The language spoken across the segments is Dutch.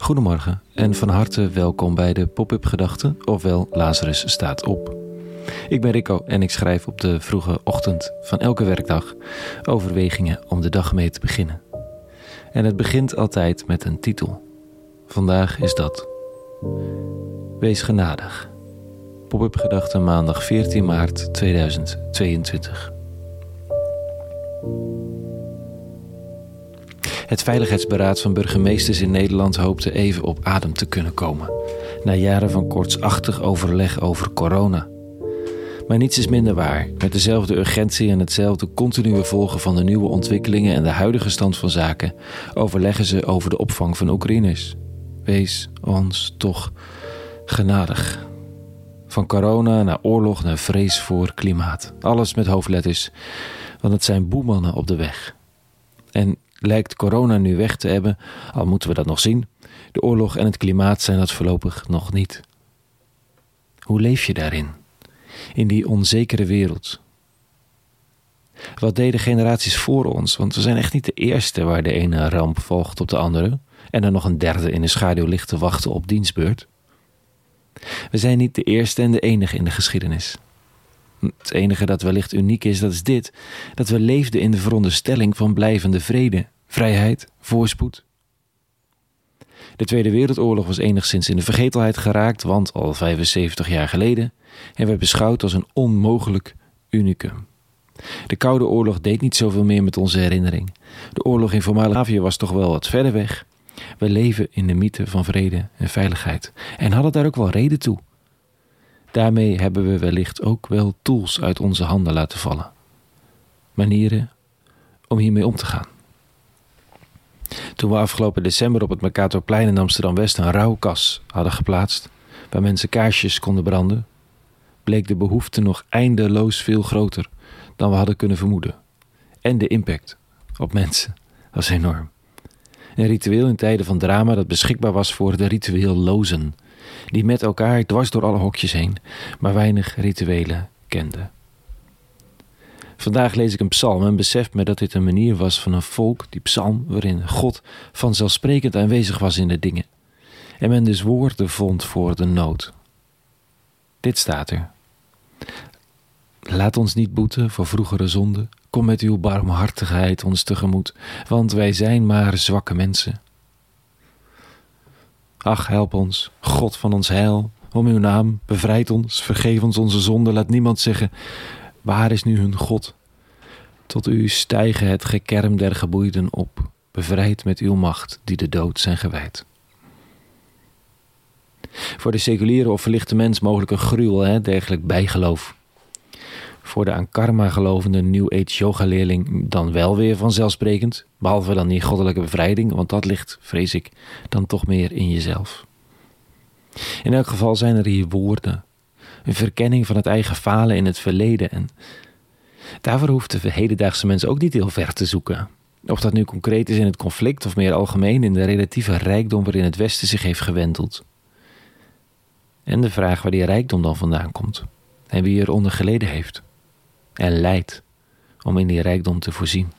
Goedemorgen en van harte welkom bij de Pop-up Gedachten, ofwel Lazarus staat op. Ik ben Rico en ik schrijf op de vroege ochtend van elke werkdag overwegingen om de dag mee te beginnen. En het begint altijd met een titel. Vandaag is dat Wees genadig. Pop-up Gedachten maandag 14 maart 2022. Het Veiligheidsberaad van burgemeesters in Nederland hoopte even op adem te kunnen komen. Na jaren van kortsachtig overleg over corona. Maar niets is minder waar. Met dezelfde urgentie en hetzelfde continue volgen van de nieuwe ontwikkelingen en de huidige stand van zaken overleggen ze over de opvang van Oekraïners. Wees ons toch genadig. Van corona naar oorlog naar vrees voor klimaat. Alles met hoofdletters, want het zijn boemannen op de weg. En lijkt corona nu weg te hebben, al moeten we dat nog zien. De oorlog en het klimaat zijn dat voorlopig nog niet. Hoe leef je daarin? In die onzekere wereld? Wat deden generaties voor ons? Want we zijn echt niet de eerste waar de ene ramp volgt op de andere en er nog een derde in de schaduw ligt te wachten op dienstbeurt. We zijn niet de eerste en de enige in de geschiedenis. Het enige dat wellicht uniek is, dat is dit: dat we leefden in de veronderstelling van blijvende vrede, vrijheid, voorspoed. De Tweede Wereldoorlog was enigszins in de vergetelheid geraakt, want al 75 jaar geleden, en werd beschouwd als een onmogelijk unicum. De Koude Oorlog deed niet zoveel meer met onze herinnering. De oorlog in voormalig was toch wel wat verder weg. We leven in de mythe van vrede en veiligheid en hadden daar ook wel reden toe. Daarmee hebben we wellicht ook wel tools uit onze handen laten vallen. Manieren om hiermee om te gaan. Toen we afgelopen december op het Mercatorplein in Amsterdam-West een rouwkas hadden geplaatst, waar mensen kaarsjes konden branden, bleek de behoefte nog eindeloos veel groter dan we hadden kunnen vermoeden. En de impact op mensen was enorm. Een ritueel in tijden van drama dat beschikbaar was voor de ritueellozen die met elkaar dwars door alle hokjes heen, maar weinig rituelen kenden. Vandaag lees ik een psalm en besef me dat dit een manier was van een volk, die psalm, waarin God vanzelfsprekend aanwezig was in de dingen. En men dus woorden vond voor de nood. Dit staat er. Laat ons niet boeten voor vroegere zonden. Kom met uw barmhartigheid ons tegemoet, want wij zijn maar zwakke mensen. Ach, help ons, God van ons heil, om uw naam, bevrijd ons, vergeef ons onze zonde. Laat niemand zeggen, waar is nu hun God? Tot u stijgen het gekerm der geboeiden op, bevrijd met uw macht die de dood zijn gewijd. Voor de seculiere of verlichte mens mogelijk een gruwel, hè, dergelijk bijgeloof. Voor de aan karma gelovende New Age yoga leerling dan wel weer vanzelfsprekend, behalve dan die goddelijke bevrijding, want dat ligt, vrees ik, dan toch meer in jezelf. In elk geval zijn er hier woorden, een verkenning van het eigen falen in het verleden en daarvoor hoeft de hedendaagse mens ook niet heel ver te zoeken. Of dat nu concreet is in het conflict of meer algemeen in de relatieve rijkdom waarin het Westen zich heeft gewenteld. En de vraag waar die rijkdom dan vandaan komt en wie eronder geleden heeft en leidt om in die rijkdom te voorzien.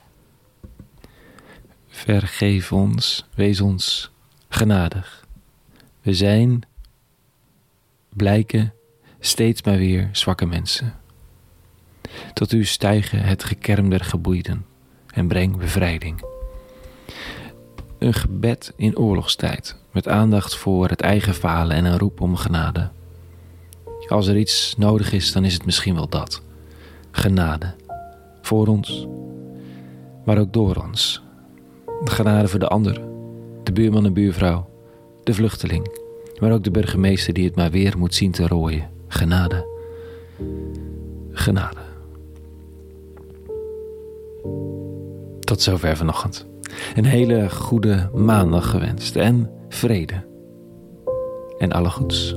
Vergeef ons, wees ons genadig. We zijn, blijken steeds maar weer zwakke mensen. Tot u stijgen het gekerm der geboeiden en breng bevrijding. Een gebed in oorlogstijd, met aandacht voor het eigen falen en een roep om genade. Als er iets nodig is, dan is het misschien wel dat genade voor ons, maar ook door ons. Genade voor de ander, de buurman en buurvrouw, de vluchteling, maar ook de burgemeester die het maar weer moet zien te rooien. Genade. Genade. Tot zover vanochtend. Een hele goede maandag gewenst en vrede. En alle goeds.